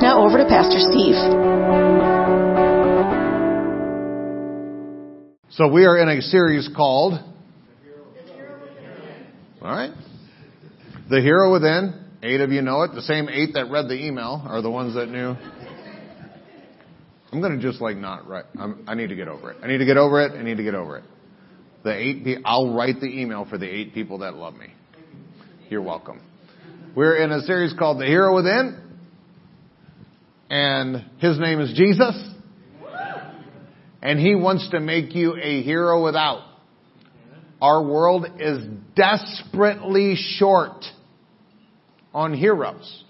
Now over to Pastor Steve. So we are in a series called All right. The Hero Within. Eight of you know it. The same eight that read the email are the ones that knew. I'm going to just like not write. I'm, I need to get over it. I need to get over it. I need to get over it. The eight. I'll write the email for the eight people that love me. You're welcome. We're in a series called The Hero Within, and his name is Jesus, and he wants to make you a hero without. Our world is desperately short on heroes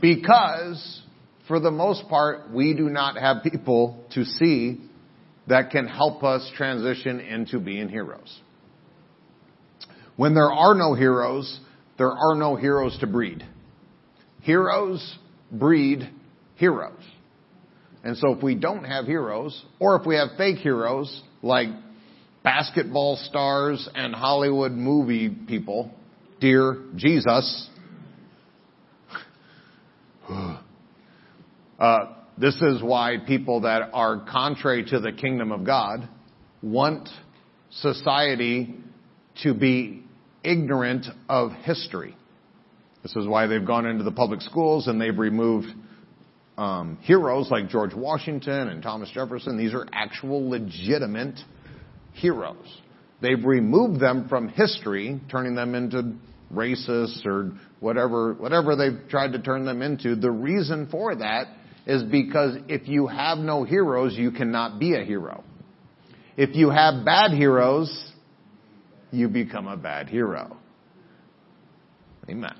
because for the most part, we do not have people to see that can help us transition into being heroes. When there are no heroes, there are no heroes to breed. Heroes breed heroes. And so if we don't have heroes, or if we have fake heroes, like basketball stars and Hollywood movie people, dear Jesus, Uh, this is why people that are contrary to the kingdom of God want society to be ignorant of history. This is why they've gone into the public schools and they've removed um, heroes like George Washington and Thomas Jefferson. These are actual legitimate heroes. They've removed them from history, turning them into racists or whatever, whatever they've tried to turn them into. The reason for that is because if you have no heroes, you cannot be a hero. If you have bad heroes, you become a bad hero. Amen.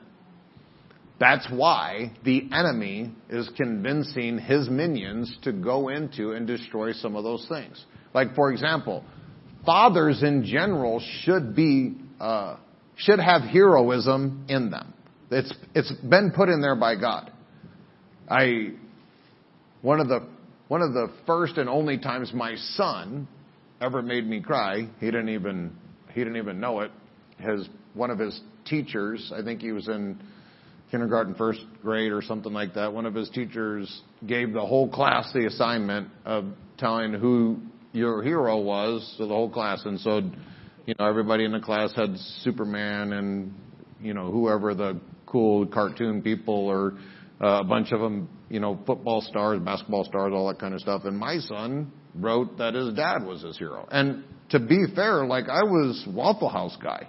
That's why the enemy is convincing his minions to go into and destroy some of those things. Like, for example, fathers in general should be, uh, should have heroism in them. It's, it's been put in there by God. I, one of the one of the first and only times my son ever made me cry, he didn't even he didn't even know it. His one of his teachers, I think he was in kindergarten first grade or something like that. One of his teachers gave the whole class the assignment of telling who your hero was to the whole class, and so you know everybody in the class had Superman and you know whoever the cool cartoon people or uh, a bunch of them, you know, football stars, basketball stars, all that kind of stuff. And my son wrote that his dad was his hero. And to be fair, like I was Waffle House guy.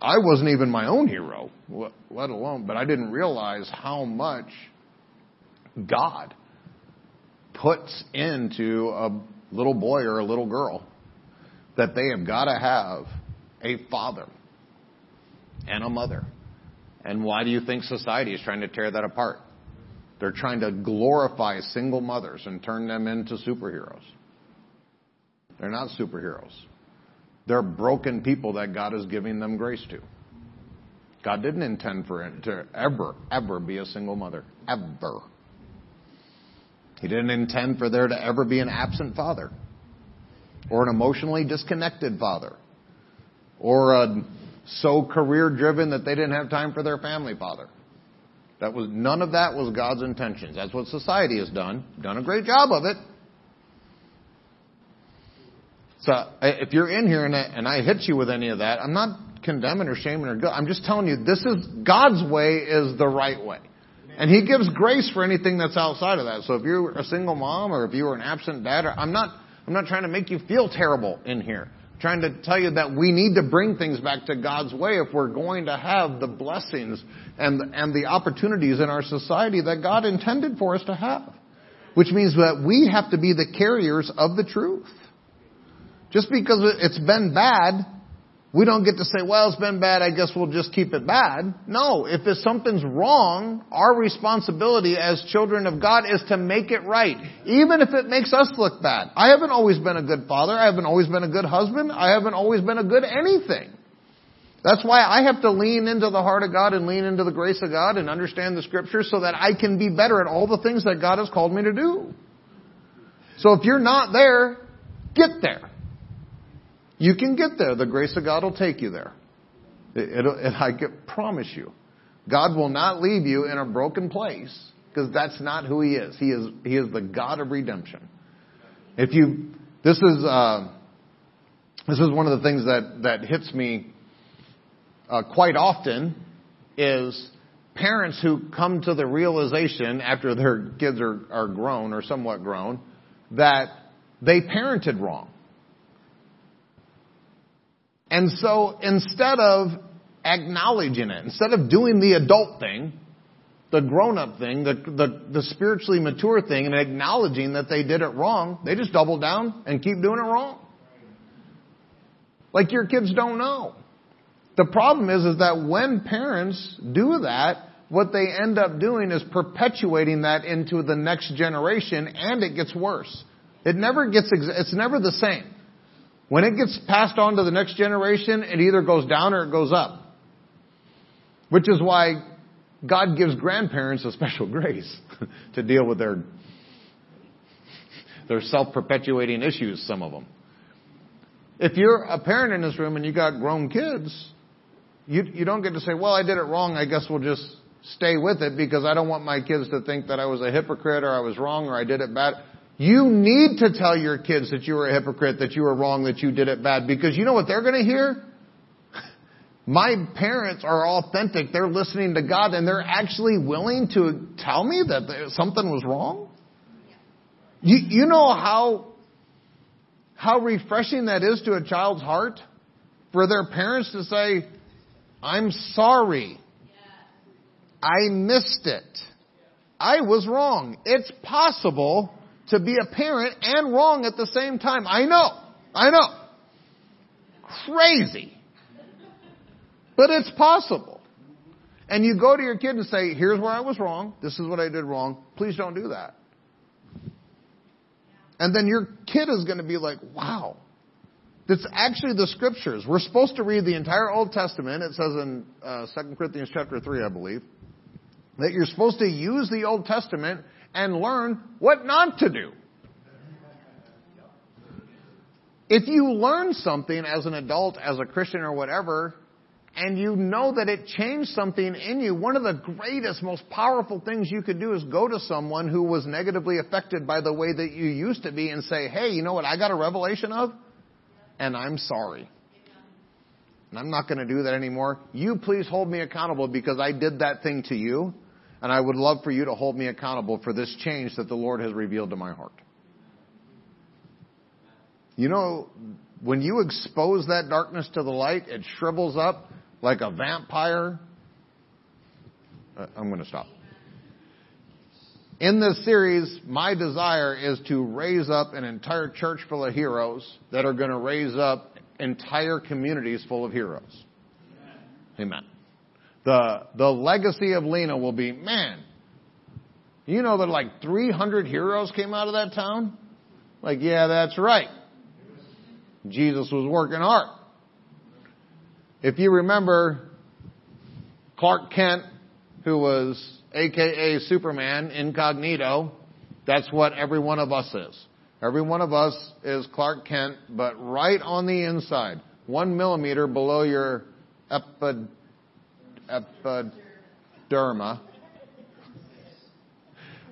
I wasn't even my own hero, let alone, but I didn't realize how much God puts into a little boy or a little girl that they have got to have a father and a mother and why do you think society is trying to tear that apart? They're trying to glorify single mothers and turn them into superheroes. They're not superheroes. They're broken people that God is giving them grace to. God didn't intend for it to ever, ever be a single mother. Ever. He didn't intend for there to ever be an absent father or an emotionally disconnected father or a so career driven that they didn't have time for their family father. That was none of that was God's intentions. That's what society has done. Done a great job of it. So if you're in here and I, and I hit you with any of that, I'm not condemning or shaming or good. I'm just telling you this is God's way is the right way. And He gives grace for anything that's outside of that. So if you're a single mom or if you were an absent dad, I'm not I'm not trying to make you feel terrible in here trying to tell you that we need to bring things back to God's way if we're going to have the blessings and, and the opportunities in our society that God intended for us to have. Which means that we have to be the carriers of the truth. Just because it's been bad We don't get to say, well, it's been bad, I guess we'll just keep it bad. No, if something's wrong, our responsibility as children of God is to make it right, even if it makes us look bad. I haven't always been a good father, I haven't always been a good husband, I haven't always been a good anything. That's why I have to lean into the heart of God and lean into the grace of God and understand the scriptures so that I can be better at all the things that God has called me to do. So if you're not there, get there. You can get there. The grace of God will take you there. It, and I promise you, God will not leave you in a broken place because that's not who He is. He is He is the God of redemption. If you, this is uh, this is one of the things that that hits me uh, quite often is parents who come to the realization after their kids are, are grown or somewhat grown that they parented wrong. And so instead of acknowledging it, instead of doing the adult thing, the grown up thing, the, the, the, spiritually mature thing, and acknowledging that they did it wrong, they just double down and keep doing it wrong. Like your kids don't know. The problem is, is that when parents do that, what they end up doing is perpetuating that into the next generation and it gets worse. It never gets, it's never the same. When it gets passed on to the next generation, it either goes down or it goes up. Which is why God gives grandparents a special grace to deal with their, their self-perpetuating issues, some of them. If you're a parent in this room and you got grown kids, you, you don't get to say, well, I did it wrong, I guess we'll just stay with it because I don't want my kids to think that I was a hypocrite or I was wrong or I did it bad. You need to tell your kids that you were a hypocrite, that you were wrong, that you did it bad, because you know what they're going to hear? My parents are authentic. They're listening to God and they're actually willing to tell me that something was wrong. You, you know how, how refreshing that is to a child's heart? For their parents to say, I'm sorry. I missed it. I was wrong. It's possible to be a parent and wrong at the same time. I know. I know. Crazy. But it's possible. And you go to your kid and say, here's where I was wrong. This is what I did wrong. Please don't do that. And then your kid is going to be like, wow. That's actually the scriptures. We're supposed to read the entire Old Testament. It says in uh, 2 Corinthians chapter 3, I believe, that you're supposed to use the Old Testament and learn what not to do. If you learn something as an adult, as a Christian or whatever, and you know that it changed something in you, one of the greatest, most powerful things you could do is go to someone who was negatively affected by the way that you used to be and say, hey, you know what I got a revelation of? And I'm sorry. And I'm not going to do that anymore. You please hold me accountable because I did that thing to you. And I would love for you to hold me accountable for this change that the Lord has revealed to my heart. You know, when you expose that darkness to the light, it shrivels up like a vampire. Uh, I'm going to stop. In this series, my desire is to raise up an entire church full of heroes that are going to raise up entire communities full of heroes. Amen. The, the legacy of Lena will be, man, you know that like 300 heroes came out of that town? Like, yeah, that's right. Jesus was working hard. If you remember Clark Kent, who was AKA Superman incognito, that's what every one of us is. Every one of us is Clark Kent, but right on the inside, one millimeter below your epid, epiderma.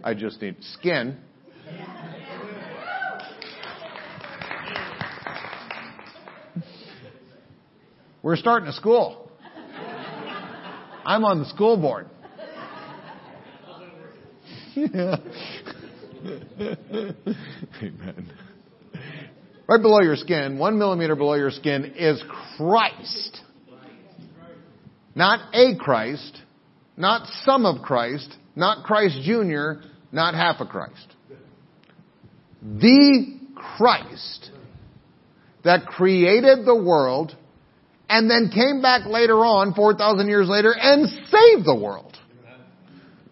I just need skin. We're starting a school. I'm on the school board. Yeah. Amen. Right below your skin, one millimeter below your skin, is Christ. Not a Christ, not some of Christ, not Christ Jr., not half a Christ. The Christ that created the world and then came back later on, 4,000 years later, and saved the world.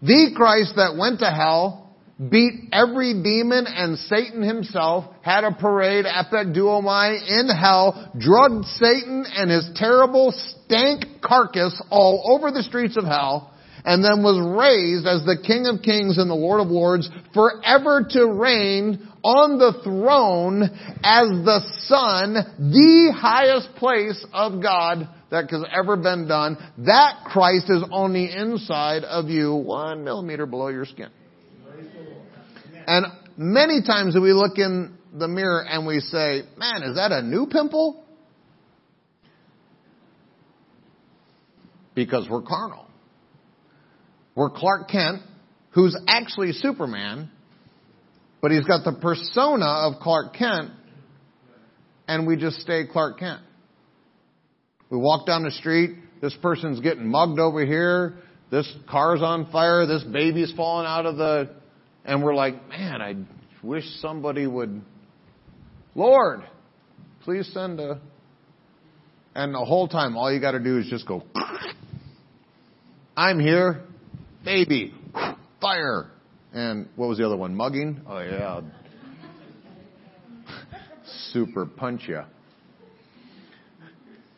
The Christ that went to hell, beat every demon and Satan himself, had a parade, epidumai, in hell, drugged Satan and his terrible stank carcass all over the streets of hell, and then was raised as the King of Kings and the Lord of Lords forever to reign on the throne as the Son, the highest place of God that has ever been done. That Christ is on the inside of you, one millimeter below your skin. And many times we look in the mirror and we say, man, is that a new pimple? Because we're carnal. We're Clark Kent, who's actually Superman, but he's got the persona of Clark Kent, and we just stay Clark Kent. We walk down the street, this person's getting mugged over here, this car's on fire, this baby's falling out of the, and we're like, man, I wish somebody would, Lord, please send a, and the whole time all you gotta do is just go, I'm here, baby, fire. And what was the other one? Mugging? Oh yeah. Super punch ya.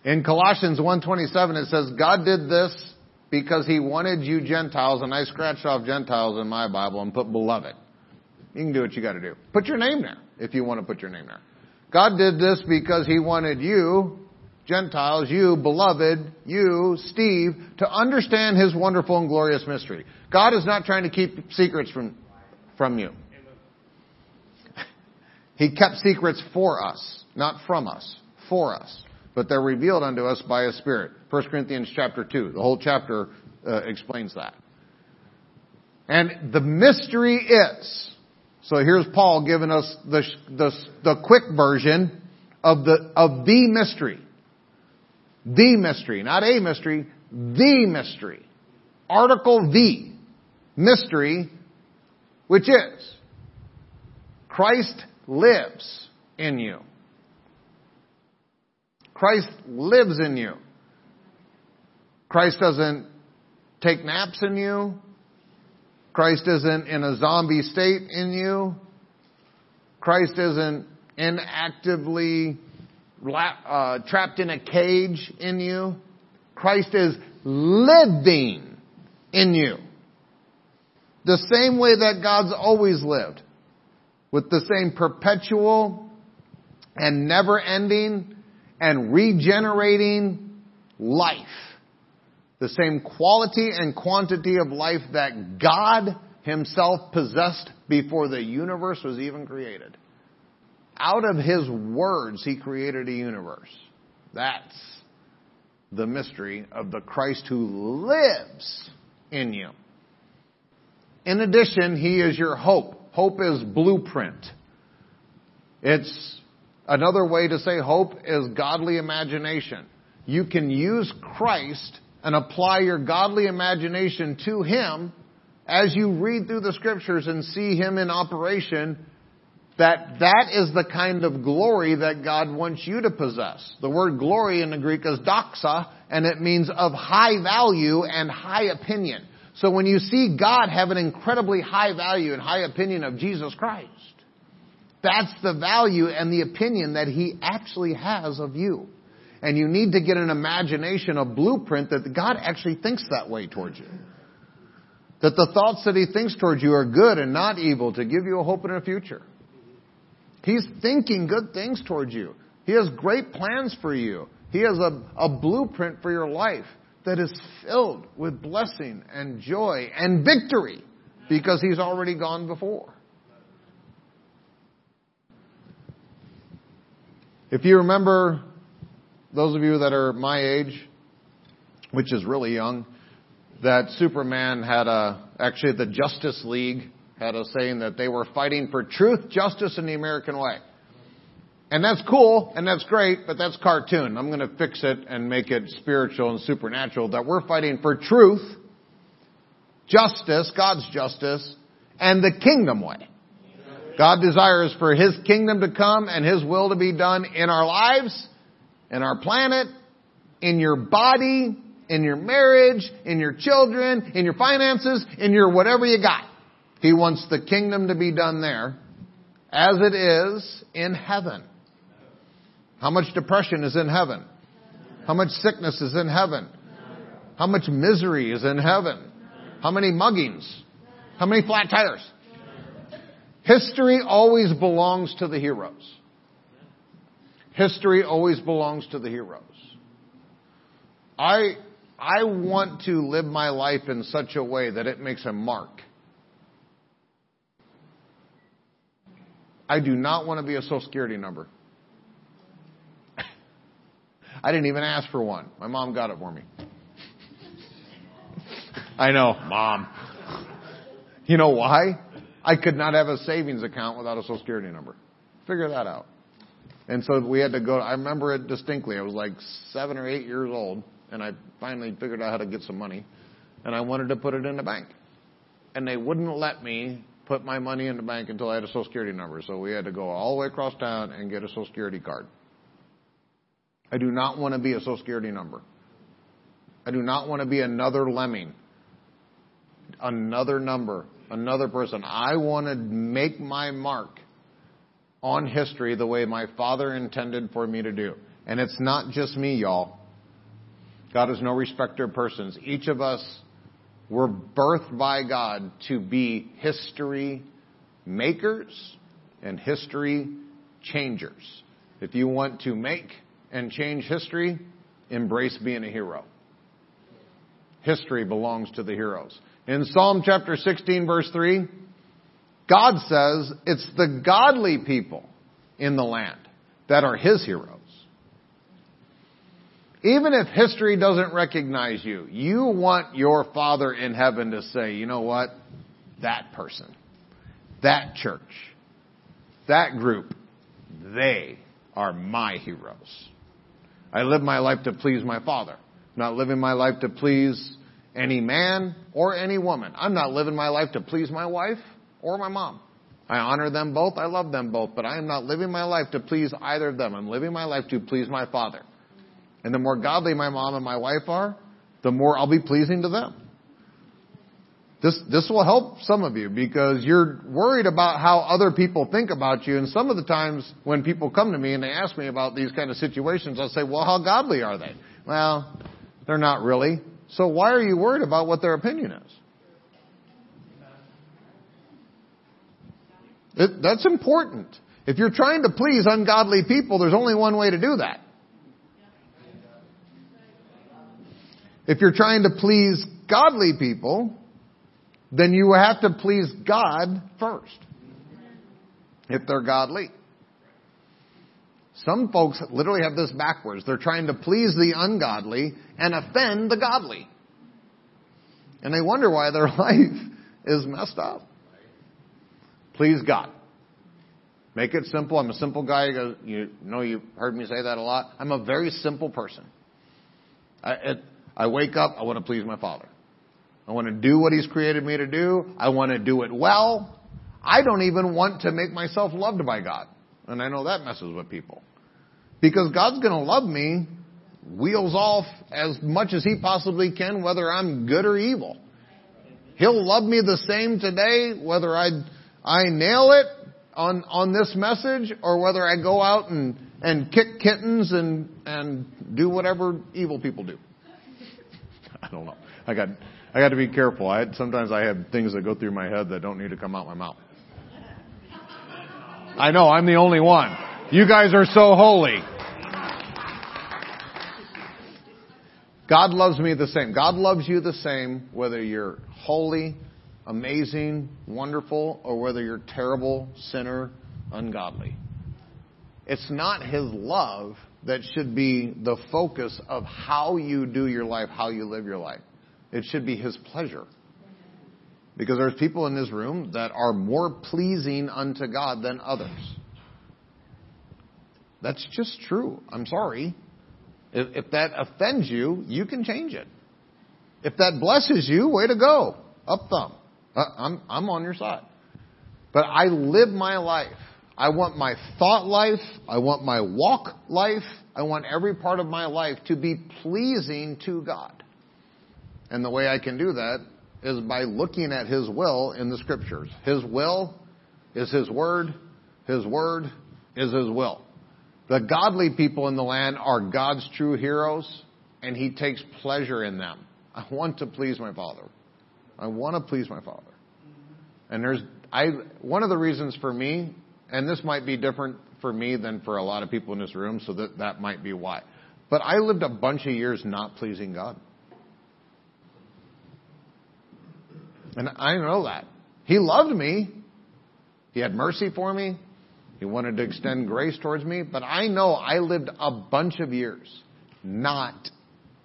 In Colossians 1:27 it says God did this because he wanted you Gentiles and I scratched off Gentiles in my Bible and put beloved. You can do what you got to do. Put your name there if you want to put your name there. God did this because he wanted you Gentiles, you, beloved, you, Steve, to understand His wonderful and glorious mystery. God is not trying to keep secrets from, from you. He kept secrets for us, not from us, for us. But they're revealed unto us by a Spirit. 1 Corinthians chapter 2. The whole chapter uh, explains that. And the mystery is, so here's Paul giving us the, the, the quick version of the, of the mystery. The mystery, not a mystery, the mystery. Article the mystery, which is Christ lives in you. Christ lives in you. Christ doesn't take naps in you. Christ isn't in a zombie state in you. Christ isn't inactively uh, trapped in a cage in you. Christ is living in you. The same way that God's always lived. With the same perpetual and never ending and regenerating life. The same quality and quantity of life that God himself possessed before the universe was even created out of his words, he created a universe. That's the mystery of the Christ who lives in you. In addition, he is your hope. Hope is blueprint. It's another way to say hope is godly imagination. You can use Christ and apply your godly imagination to him as you read through the scriptures and see him in operation that that is the kind of glory that God wants you to possess. The word glory in the Greek is doxa, and it means of high value and high opinion. So when you see God have an incredibly high value and high opinion of Jesus Christ, that's the value and the opinion that He actually has of you. And you need to get an imagination, a blueprint that God actually thinks that way towards you. That the thoughts that He thinks towards you are good and not evil to give you a hope and a future. He's thinking good things towards you. He has great plans for you. He has a, a blueprint for your life that is filled with blessing and joy and victory because He's already gone before. If you remember, those of you that are my age, which is really young, that Superman had a, actually the Justice League had a saying that they were fighting for truth, justice, and the American way. And that's cool, and that's great, but that's cartoon. I'm to fix it and make it spiritual and supernatural. That we're fighting for truth, justice, God's justice, and the kingdom way. God desires for His kingdom to come and His will to be done in our lives, in our planet, in your body, in your marriage, in your children, in your finances, in your whatever you got. He wants the kingdom to be done there as it is in heaven. How much depression is in heaven? How much sickness is in heaven? How much misery is in heaven? How many muggings? How many flat tires? History always belongs to the heroes. History always belongs to the heroes. I, I want to live my life in such a way that it makes a mark. I do not want to be a social security number. I didn't even ask for one. My mom got it for me. I know, mom. You know why? I could not have a savings account without a social security number. Figure that out. And so we had to go, I remember it distinctly. I was like seven or eight years old and I finally figured out how to get some money and I wanted to put it in the bank. And they wouldn't let me put my money in the bank until I had a social security number. So we had to go all the way across town and get a social security card. I do not want to be a social security number. I do not want to be another lemming, another number, another person. I want to make my mark on history the way my father intended for me to do. And it's not just me, y'all. God is no respecter of persons. Each of us were birthed by God to be history makers and history changers. If you want to make and change history, embrace being a hero. History belongs to the heroes. In Psalm chapter 16 verse 3, God says it's the godly people in the land that are His heroes. Even if history doesn't recognize you, you want your Father in heaven to say, you know what? That person, that church, that group, they are my heroes. I live my life to please my Father, not living my life to please any man or any woman. I'm not living my life to please my wife or my mom. I honor them both. I love them both, but I am not living my life to please either of them. I'm living my life to please my Father. And the more godly my mom and my wife are, the more I'll be pleasing to them. This, this will help some of you because you're worried about how other people think about you. And some of the times when people come to me and they ask me about these kind of situations, I'll say, well, how godly are they? Well, they're not really. So why are you worried about what their opinion is? It, that's important. If you're trying to please ungodly people, there's only one way to do that. If you're trying to please godly people, then you have to please God first. If they're godly. Some folks literally have this backwards. They're trying to please the ungodly and offend the godly. And they wonder why their life is messed up. Please God. Make it simple. I'm a simple guy. You know, you've heard me say that a lot. I'm a very simple person. I, it, I wake up, I want to please my Father. I want to do what He's created me to do. I want to do it well. I don't even want to make myself loved by God. And I know that messes with people. Because God's going to love me wheels off as much as He possibly can, whether I'm good or evil. He'll love me the same today, whether I, I nail it on, on this message or whether I go out and, and kick kittens and, and do whatever evil people do. I don't know. I got I got to be careful. I sometimes I have things that go through my head that don't need to come out my mouth. I know I'm the only one. You guys are so holy. God loves me the same. God loves you the same whether you're holy, amazing, wonderful, or whether you're terrible, sinner, ungodly. It's not His love that should be the focus of how you do your life, how you live your life. It should be His pleasure. Because there's people in this room that are more pleasing unto God than others. That's just true. I'm sorry. If, if that offends you, you can change it. If that blesses you, way to go. Up thumb. I'm, I'm on your side. But I live my life I want my thought life, I want my walk life, I want every part of my life to be pleasing to God. And the way I can do that is by looking at His will in the scriptures. His will is His word. His word is His will. The godly people in the land are God's true heroes, and He takes pleasure in them. I want to please my Father. I want to please my Father. And there's, I, one of the reasons for me, and this might be different for me than for a lot of people in this room, so that, that might be why. But I lived a bunch of years not pleasing God. And I know that. He loved me. He had mercy for me. He wanted to extend grace towards me. But I know I lived a bunch of years not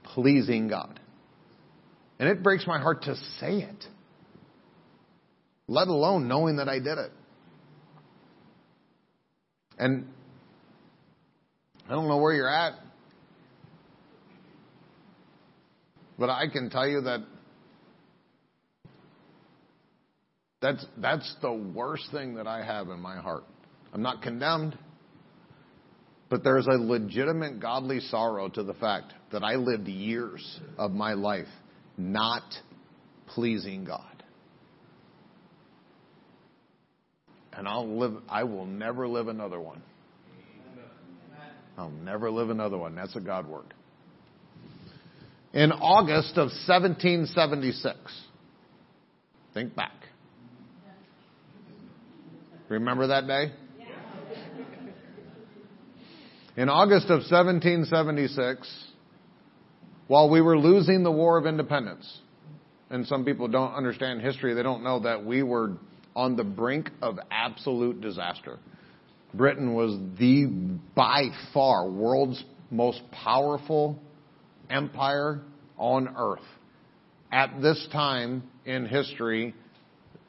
pleasing God. And it breaks my heart to say it, let alone knowing that I did it. And I don't know where you're at, but I can tell you that That's, that's the worst thing that I have in my heart. I'm not condemned, but there's a legitimate godly sorrow to the fact that I lived years of my life not pleasing God. And I'll live, I will never live another one. I'll never live another one. That's a God word. In August of 1776, think back. Remember that day? In August of 1776, while we were losing the War of Independence, and some people don't understand history, they don't know that we were on the brink of absolute disaster. Britain was the, by far, world's most powerful empire on earth. At this time in history,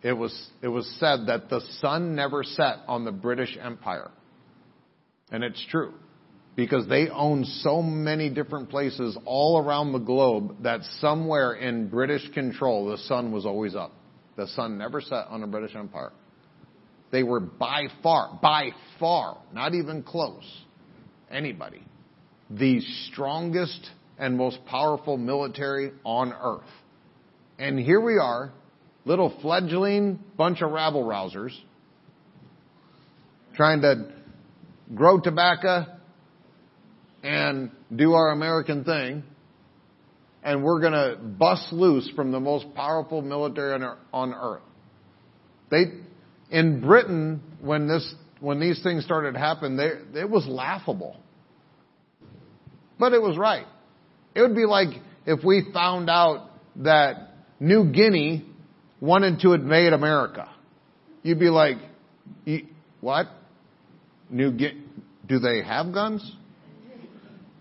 it was, it was said that the sun never set on the British Empire. And it's true. Because they owned so many different places all around the globe that somewhere in British control, the sun was always up. The sun never set on the British Empire. They were by far, by far, not even close, anybody, the strongest and most powerful military on earth. And here we are, little fledgling bunch of rabble rousers trying to grow tobacco and do our American thing. And we're going to bust loose from the most powerful military on earth. They, in Britain, when this, when these things started to happen, it was laughable. But it was right. It would be like if we found out that New Guinea wanted to invade America, you'd be like, what? New Guinea? Do they have guns?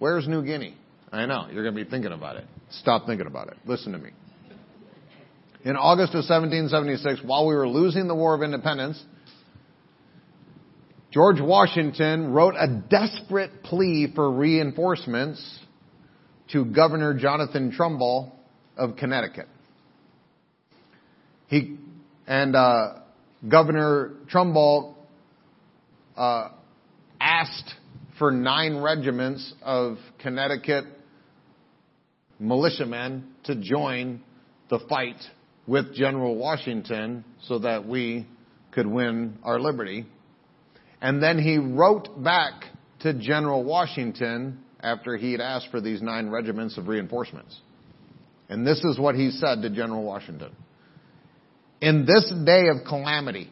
Where's New Guinea? I know, you're going to be thinking about it. Stop thinking about it. Listen to me. In August of 1776, while we were losing the War of Independence, George Washington wrote a desperate plea for reinforcements to Governor Jonathan Trumbull of Connecticut. He and uh, Governor Trumbull uh, asked for nine regiments of Connecticut militiamen to join the fight with General Washington so that we could win our liberty. And then he wrote back to General Washington after he had asked for these nine regiments of reinforcements. And this is what he said to General Washington in this day of calamity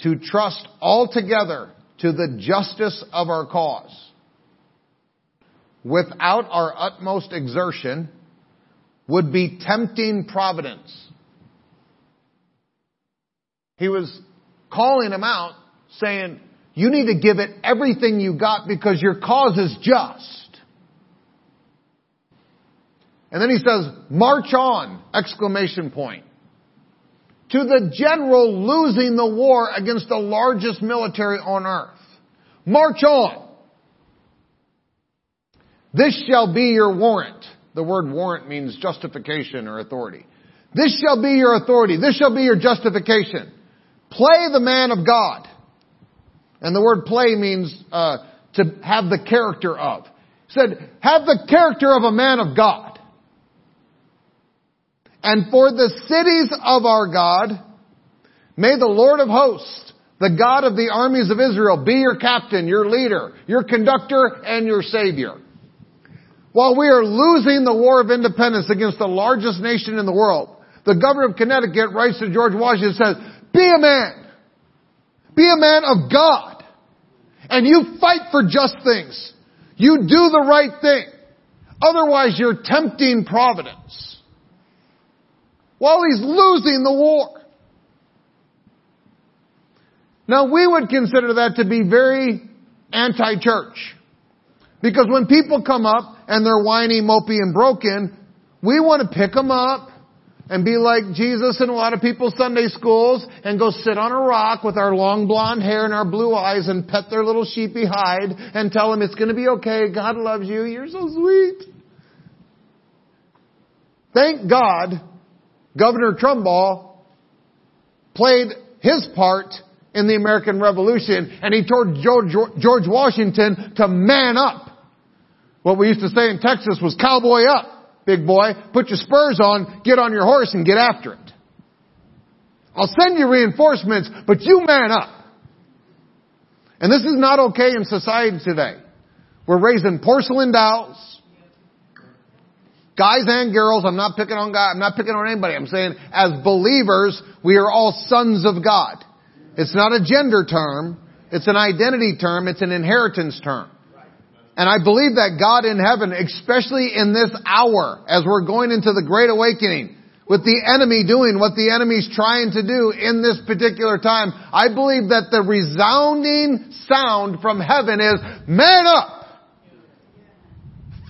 to trust altogether to the justice of our cause without our utmost exertion would be tempting providence. He was calling him out saying, you need to give it everything you got because your cause is just. And then he says, march on, exclamation point to the general losing the war against the largest military on earth. March on. This shall be your warrant. The word warrant means justification or authority. This shall be your authority. This shall be your justification. Play the man of God. And the word play means uh, to have the character of. He said, have the character of a man of God. And for the cities of our God, may the Lord of hosts, the God of the armies of Israel, be your captain, your leader, your conductor, and your savior. While we are losing the war of independence against the largest nation in the world, the governor of Connecticut writes to George Washington and says, be a man. Be a man of God. And you fight for just things. You do the right thing. Otherwise you're tempting providence. While he's losing the war. Now we would consider that to be very anti-church. Because when people come up and they're whiny, mopey, and broken, we want to pick them up and be like Jesus in a lot of people's Sunday schools and go sit on a rock with our long blonde hair and our blue eyes and pet their little sheepy hide and tell them it's going to be okay. God loves you. You're so sweet. Thank God Governor Trumbull played his part in the American Revolution and he told George, Washington to man up. What we used to say in Texas was cowboy up big boy. Put your spurs on, get on your horse and get after it. I'll send you reinforcements, but you man up. And this is not okay in society today. We're raising porcelain dolls. Guys and girls, I'm not picking on guys, I'm not picking on anybody. I'm saying as believers, we are all sons of God. It's not a gender term. It's an identity term. It's an inheritance term. And I believe that God in heaven, especially in this hour, as we're going into the Great Awakening, with the enemy doing what the enemy's trying to do in this particular time, I believe that the resounding sound from heaven is, man up!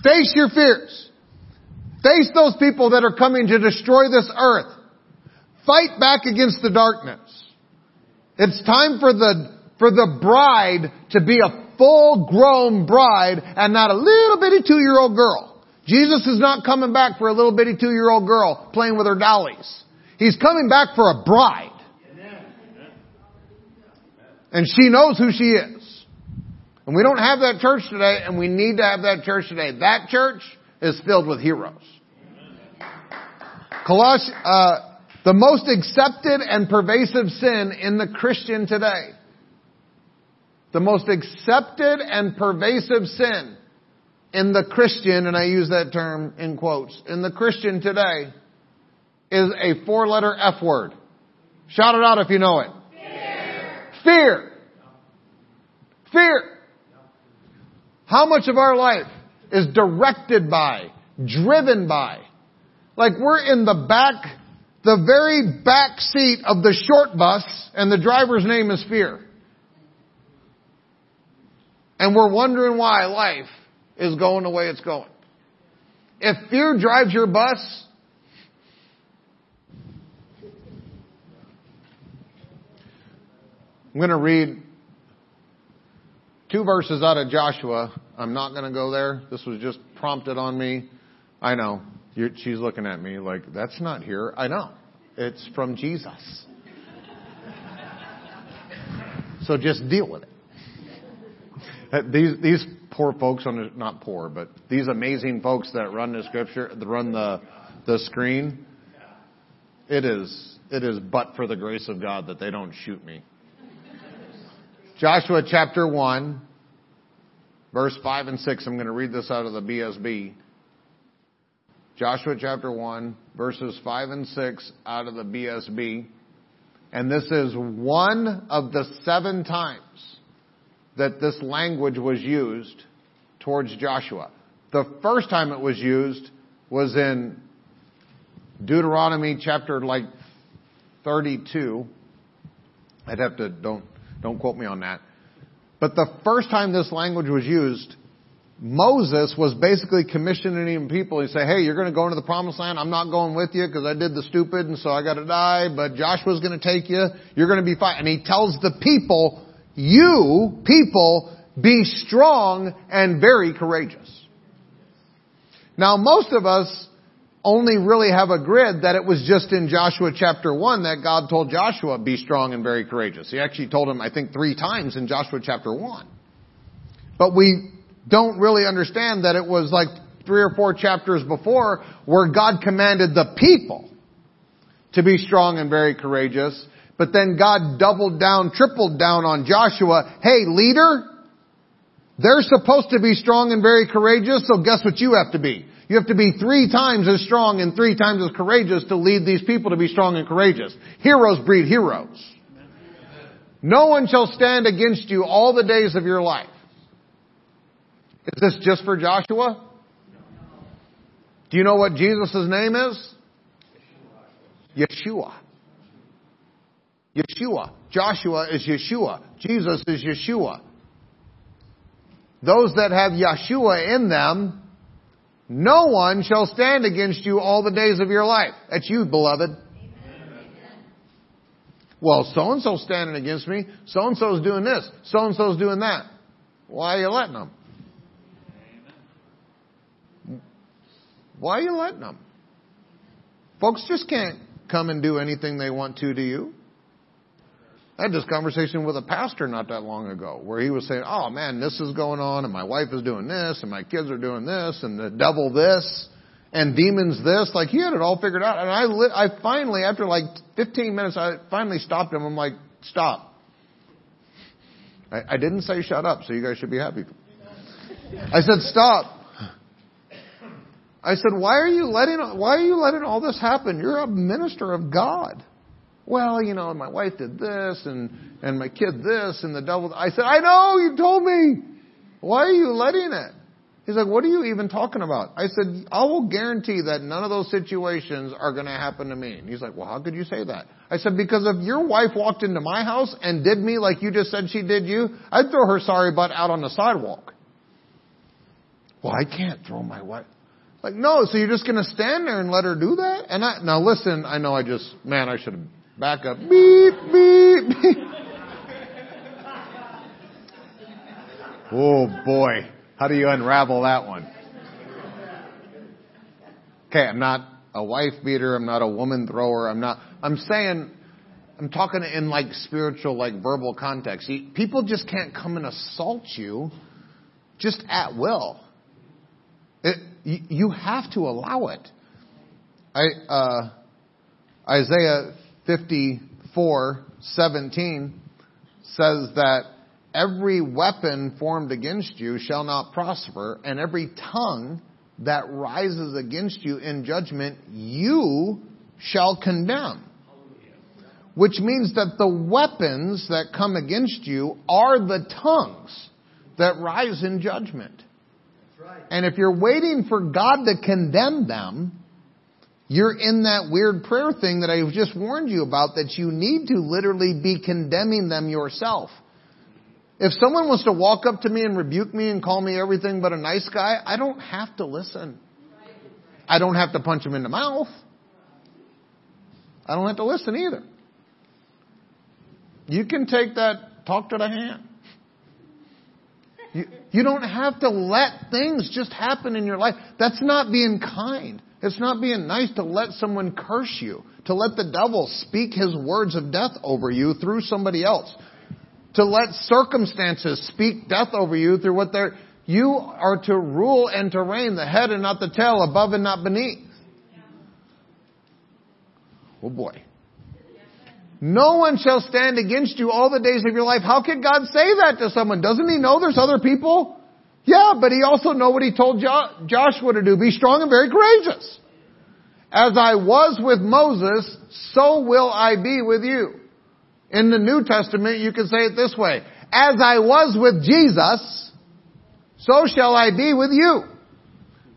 Face your fears. Face those people that are coming to destroy this earth. Fight back against the darkness. It's time for the, for the bride to be a full grown bride and not a little bitty two year old girl. Jesus is not coming back for a little bitty two year old girl playing with her dollies. He's coming back for a bride. And she knows who she is. And we don't have that church today and we need to have that church today. That church is filled with heroes. Coloss- uh, the most accepted and pervasive sin in the Christian today the most accepted and pervasive sin in the Christian, and I use that term in quotes, in the Christian today is a four letter F word. Shout it out if you know it. Fear. Fear. Fear. How much of our life is directed by, driven by, like we're in the back, the very back seat of the short bus and the driver's name is fear. And we're wondering why life is going the way it's going. If fear drives your bus, I'm going to read two verses out of Joshua. I'm not going to go there. This was just prompted on me. I know. You're, she's looking at me like, that's not here. I know. It's from Jesus. so just deal with it. Uh, these these poor folks on the, not poor, but these amazing folks that run the scripture, run the the screen. It is it is but for the grace of God that they don't shoot me. Joshua chapter one, verse five and six. I'm going to read this out of the BSB. Joshua chapter 1, verses 5 and 6 out of the BSB. And this is one of the seven times that this language was used towards Joshua. The first time it was used was in Deuteronomy chapter like 32. I'd have to, don't, don't quote me on that. But the first time this language was used, Moses was basically commissioning people. He said, hey, you're going to go into the promised land. I'm not going with you because I did the stupid and so I got to die, but Joshua's going to take you. You're going to be fine. And he tells the people, you, people, be strong and very courageous. Now most of us only really have a grid that it was just in Joshua chapter 1 that God told Joshua, be strong and very courageous. He actually told him, I think, three times in Joshua chapter 1. But we don't really understand that it was like three or four chapters before where God commanded the people to be strong and very courageous. But then God doubled down, tripled down on Joshua. Hey, leader, they're supposed to be strong and very courageous, so guess what you have to be? You have to be three times as strong and three times as courageous to lead these people to be strong and courageous. Heroes breed heroes. No one shall stand against you all the days of your life. Is this just for Joshua? Do you know what Jesus' name is? Yeshua. Yeshua. Joshua is Yeshua. Jesus is Yeshua. Those that have Yeshua in them no one shall stand against you all the days of your life. That's you, beloved. Well, so and so's standing against me. So and so's doing this. So and so's doing that. Why are you letting them? Why are you letting them? Folks just can't come and do anything they want to to you. I had this conversation with a pastor not that long ago where he was saying, oh man, this is going on and my wife is doing this and my kids are doing this and the devil this and demons this. Like he had it all figured out. And I, li- I finally, after like 15 minutes, I finally stopped him. I'm like, stop. I, I didn't say shut up, so you guys should be happy. I said, stop. I said, why are you letting, why are you letting all this happen? You're a minister of God well, you know, my wife did this and, and my kid this and the devil. I said, I know, you told me. Why are you letting it? He's like, what are you even talking about? I said, I will guarantee that none of those situations are going to happen to me. And he's like, well, how could you say that? I said, because if your wife walked into my house and did me like you just said she did you, I'd throw her sorry butt out on the sidewalk. Well, I can't throw my wife. Like, no, so you're just going to stand there and let her do that? And I, now listen, I know I just, man, I should have Back up. Beep, beep, beep. oh boy. How do you unravel that one? Okay, I'm not a wife beater. I'm not a woman thrower. I'm not, I'm saying, I'm talking in like spiritual, like verbal context. People just can't come and assault you just at will. It, you, have to allow it. I, uh, Isaiah 54:17 says that every weapon formed against you shall not prosper, and every tongue that rises against you in judgment you shall condemn. Which means that the weapons that come against you are the tongues that rise in judgment. And if you're waiting for God to condemn them, you're in that weird prayer thing that I just warned you about that you need to literally be condemning them yourself. If someone wants to walk up to me and rebuke me and call me everything but a nice guy, I don't have to listen. I don't have to punch him in the mouth. I don't have to listen either. You can take that talk to the hand. You, you don't have to let things just happen in your life. That's not being kind. It's not being nice to let someone curse you, to let the devil speak his words of death over you through somebody else, to let circumstances speak death over you through what they're, you are to rule and to reign, the head and not the tail, above and not beneath. Oh boy. No one shall stand against you all the days of your life. How could God say that to someone? Doesn't he know there's other people? Yeah, but he also know what he told jo- Joshua to do. Be strong and very courageous. As I was with Moses, so will I be with you. In the New Testament, you can say it this way. As I was with Jesus, so shall I be with you.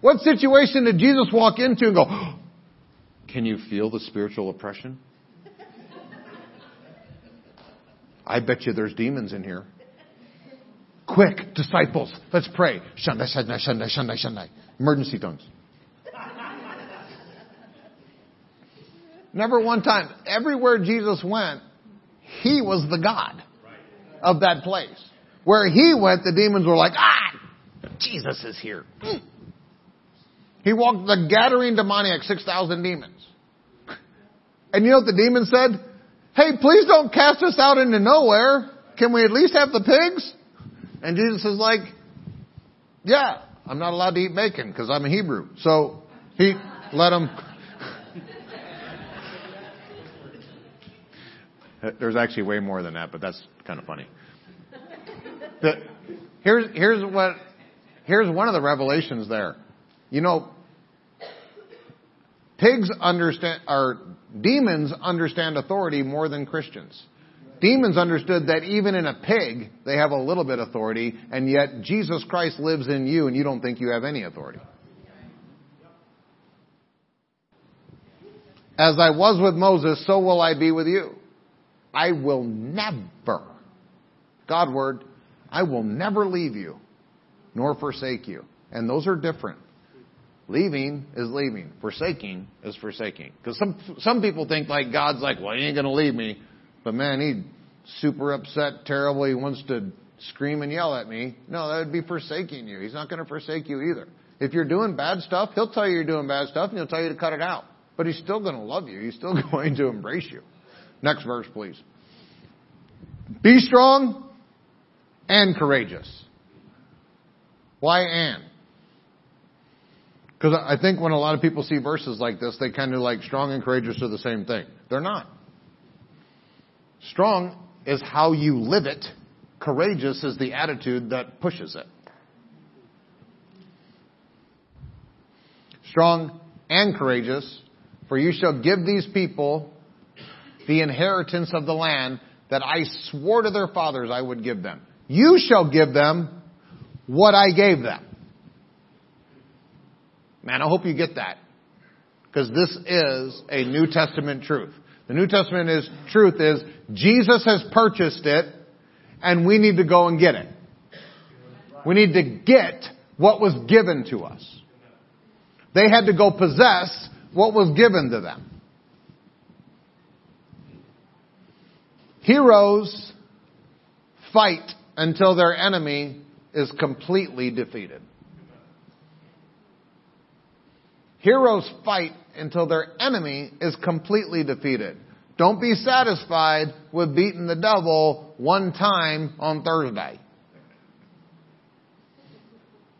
What situation did Jesus walk into and go, can you feel the spiritual oppression? I bet you there's demons in here. Quick, disciples, let's pray. Shandai, Shandai, Shandai, Shandai, Shandai. Emergency tongues. Never one time. Everywhere Jesus went, He was the God of that place. Where He went, the demons were like, ah, Jesus is here. He walked the Gadarene demoniac, 6,000 demons. And you know what the demon said? Hey, please don't cast us out into nowhere. Can we at least have the pigs? And Jesus is like, yeah, I'm not allowed to eat bacon because I'm a Hebrew. So he let him. There's actually way more than that, but that's kind of funny. Here's, here's what, here's one of the revelations there. You know, pigs understand, or demons understand authority more than Christians. Demons understood that even in a pig, they have a little bit of authority, and yet Jesus Christ lives in you and you don't think you have any authority. As I was with Moses, so will I be with you. I will never, God word, I will never leave you, nor forsake you. And those are different. Leaving is leaving. Forsaking is forsaking. Because some, some people think like God's like, well, you ain't gonna leave me. But man, he's super upset, terrible. He wants to scream and yell at me. No, that would be forsaking you. He's not going to forsake you either. If you're doing bad stuff, he'll tell you you're doing bad stuff and he'll tell you to cut it out. But he's still going to love you. He's still going to embrace you. Next verse, please. Be strong and courageous. Why and? Because I think when a lot of people see verses like this, they kind of like strong and courageous are the same thing. They're not. Strong is how you live it. Courageous is the attitude that pushes it. Strong and courageous, for you shall give these people the inheritance of the land that I swore to their fathers I would give them. You shall give them what I gave them. Man, I hope you get that. Because this is a New Testament truth. The New Testament is, truth is, Jesus has purchased it, and we need to go and get it. We need to get what was given to us. They had to go possess what was given to them. Heroes fight until their enemy is completely defeated. Heroes fight until their enemy is completely defeated. Don't be satisfied with beating the devil one time on Thursday.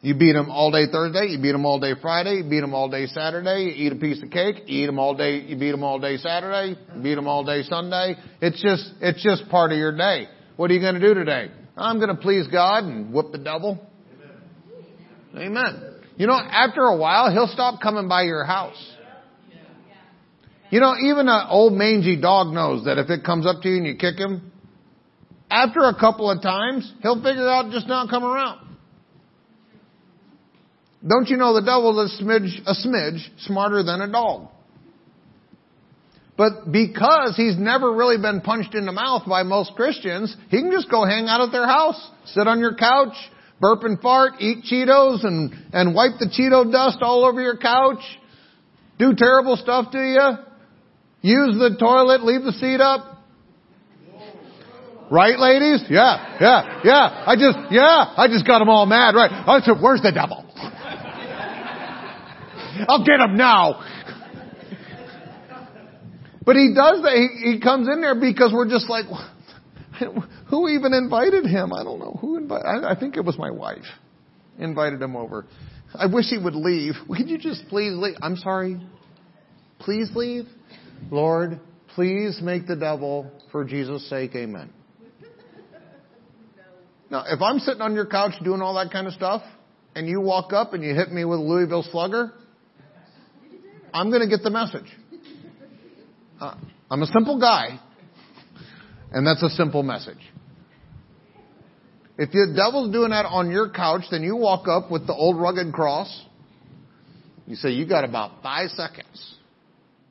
You beat him all day Thursday, you beat him all day Friday, you beat him all day Saturday, you eat a piece of cake, you eat him all day, you beat him all day Saturday, you beat him all day Sunday. It's just, it's just part of your day. What are you going to do today? I'm going to please God and whoop the devil. Amen. Amen. You know, after a while, he'll stop coming by your house. You know, even an old mangy dog knows that if it comes up to you and you kick him, after a couple of times, he'll figure out just not come around. Don't you know the devil's a smidge, a smidge smarter than a dog? But because he's never really been punched in the mouth by most Christians, he can just go hang out at their house, sit on your couch, burp and fart, eat Cheetos and, and wipe the Cheeto dust all over your couch, do terrible stuff to you, use the toilet, leave the seat up. Right, ladies? Yeah, yeah, yeah. I just, yeah, I just got them all mad, right? I said, where's the devil? I'll get him now. But he does that. He, he comes in there because we're just like, who even invited him? I don't know. Who invited? I, think it was my wife invited him over. I wish he would leave. Could you just please leave? I'm sorry. Please leave. Lord, please make the devil for Jesus' sake. Amen. Now, if I'm sitting on your couch doing all that kind of stuff, and you walk up and you hit me with a Louisville slugger, I'm going to get the message. Uh, I'm a simple guy, and that's a simple message. If the devil's doing that on your couch, then you walk up with the old rugged cross. You say, you got about five seconds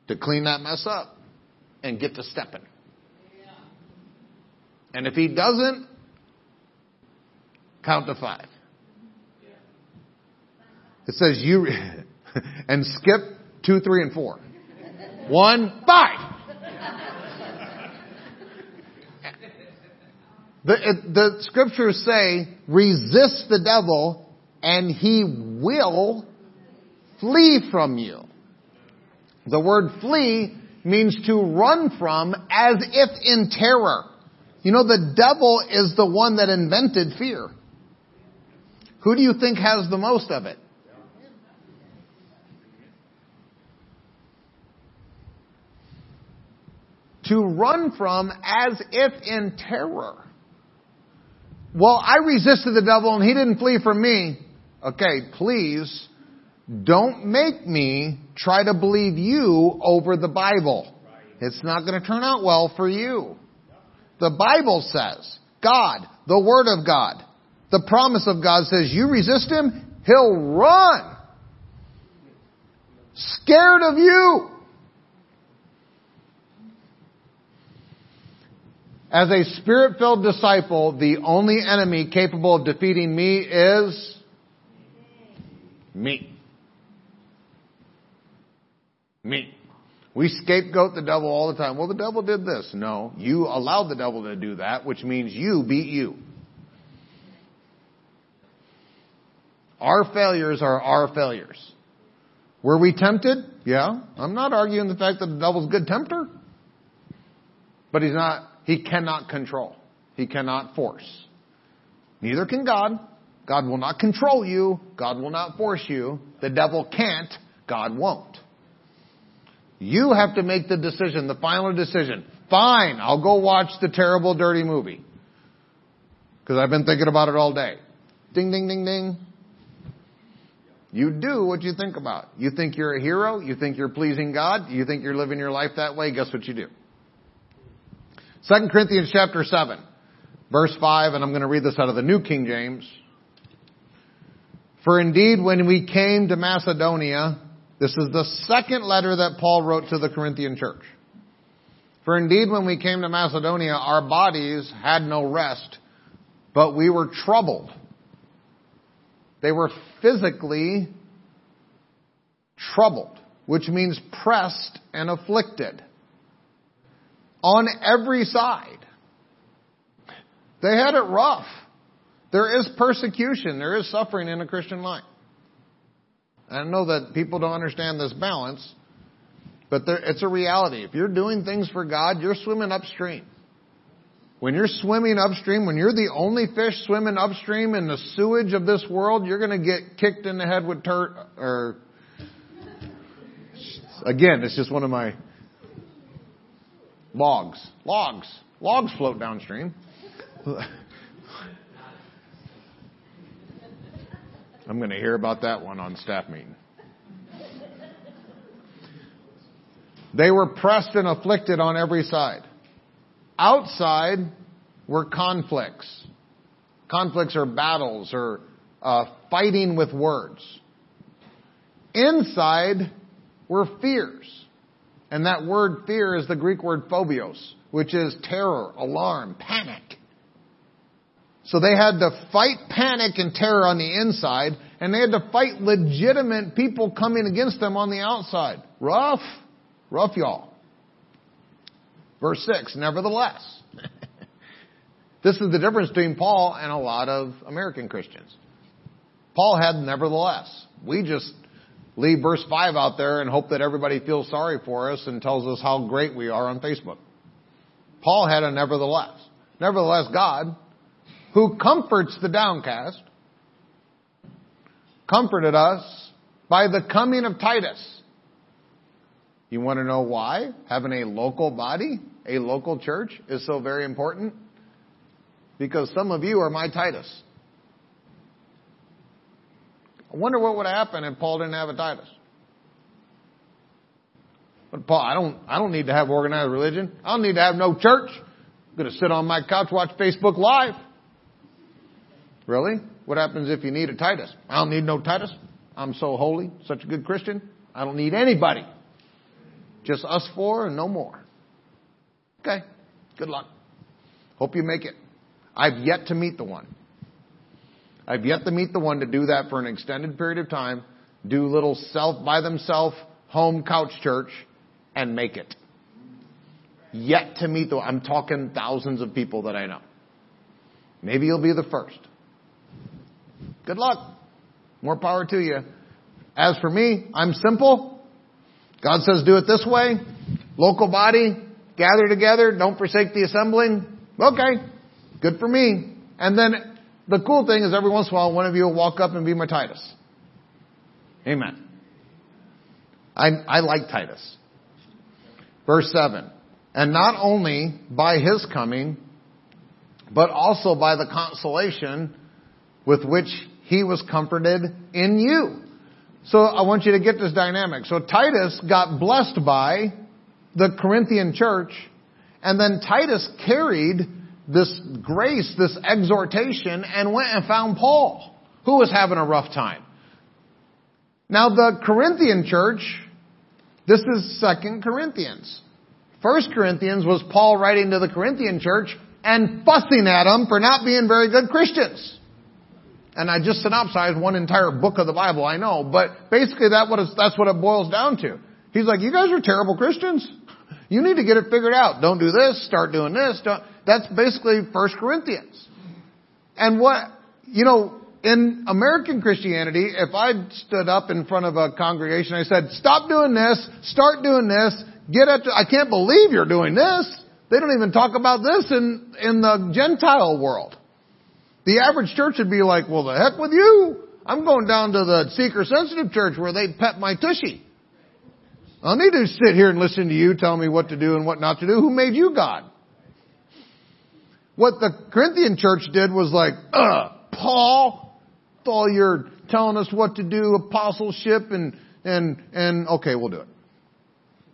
to clean that mess up and get to stepping. And if he doesn't, count to five. It says you, and skip two, three, and four. One, five. The, the scriptures say, resist the devil and he will flee from you. The word flee means to run from as if in terror. You know, the devil is the one that invented fear. Who do you think has the most of it? To run from as if in terror. Well, I resisted the devil and he didn't flee from me. Okay, please don't make me try to believe you over the Bible. It's not going to turn out well for you. The Bible says, God, the Word of God, the promise of God says, you resist Him, He'll run. Scared of you. As a spirit-filled disciple, the only enemy capable of defeating me is me. Me. We scapegoat the devil all the time. Well, the devil did this. No, you allowed the devil to do that, which means you beat you. Our failures are our failures. Were we tempted? Yeah. I'm not arguing the fact that the devil's a good tempter. But he's not, he cannot control. He cannot force. Neither can God. God will not control you. God will not force you. The devil can't. God won't. You have to make the decision, the final decision. Fine, I'll go watch the terrible, dirty movie. Because I've been thinking about it all day. Ding, ding, ding, ding. You do what you think about. You think you're a hero. You think you're pleasing God. You think you're living your life that way. Guess what you do? 2 Corinthians chapter 7, verse 5, and I'm going to read this out of the New King James. For indeed, when we came to Macedonia, this is the second letter that Paul wrote to the Corinthian church. For indeed, when we came to Macedonia, our bodies had no rest, but we were troubled. They were physically troubled, which means pressed and afflicted on every side. They had it rough. There is persecution. There is suffering in a Christian life. I know that people don't understand this balance, but there, it's a reality. If you're doing things for God, you're swimming upstream. When you're swimming upstream, when you're the only fish swimming upstream in the sewage of this world, you're going to get kicked in the head with dirt. Or again, it's just one of my logs. Logs. Logs float downstream. I'm going to hear about that one on staff meeting. They were pressed and afflicted on every side. Outside were conflicts. Conflicts are battles or uh, fighting with words. Inside were fears. And that word fear is the Greek word phobios, which is terror, alarm, panic. So they had to fight panic and terror on the inside, and they had to fight legitimate people coming against them on the outside. Rough. Rough, y'all. Verse 6, nevertheless. this is the difference between Paul and a lot of American Christians. Paul had nevertheless. We just leave verse 5 out there and hope that everybody feels sorry for us and tells us how great we are on Facebook. Paul had a nevertheless. Nevertheless, God, who comforts the downcast, comforted us by the coming of Titus. You want to know why having a local body, a local church is so very important? Because some of you are my Titus. I wonder what would happen if Paul didn't have a Titus. But Paul, I don't, I don't need to have organized religion. I don't need to have no church. I'm going to sit on my couch, watch Facebook Live. Really? What happens if you need a Titus? I don't need no Titus. I'm so holy, such a good Christian. I don't need anybody. Just us four and no more. Okay. Good luck. Hope you make it. I've yet to meet the one. I've yet to meet the one to do that for an extended period of time, do little self by themselves home couch church and make it. Yet to meet the I'm talking thousands of people that I know. Maybe you'll be the first. Good luck. More power to you. As for me, I'm simple. God says do it this way. Local body, gather together, don't forsake the assembling. Okay, good for me. And then the cool thing is every once in a while one of you will walk up and be my Titus. Amen. I, I like Titus. Verse 7. And not only by his coming, but also by the consolation with which he was comforted in you. So I want you to get this dynamic. So Titus got blessed by the Corinthian church, and then Titus carried this grace, this exhortation, and went and found Paul, who was having a rough time. Now the Corinthian church, this is Second Corinthians. First Corinthians was Paul writing to the Corinthian church and fussing at them for not being very good Christians. And I just synopsized one entire book of the Bible, I know, but basically that what that's what it boils down to. He's like, you guys are terrible Christians. You need to get it figured out. Don't do this, start doing this. Don't. That's basically First Corinthians. And what, you know, in American Christianity, if I stood up in front of a congregation, I said, stop doing this, start doing this, get at, I can't believe you're doing this. They don't even talk about this in, in the Gentile world. The average church would be like, well, the heck with you. I'm going down to the seeker sensitive church where they pet my tushy. I need to sit here and listen to you tell me what to do and what not to do. Who made you God? What the Corinthian church did was like, uh, Paul, all you're telling us what to do, apostleship and, and, and okay, we'll do it.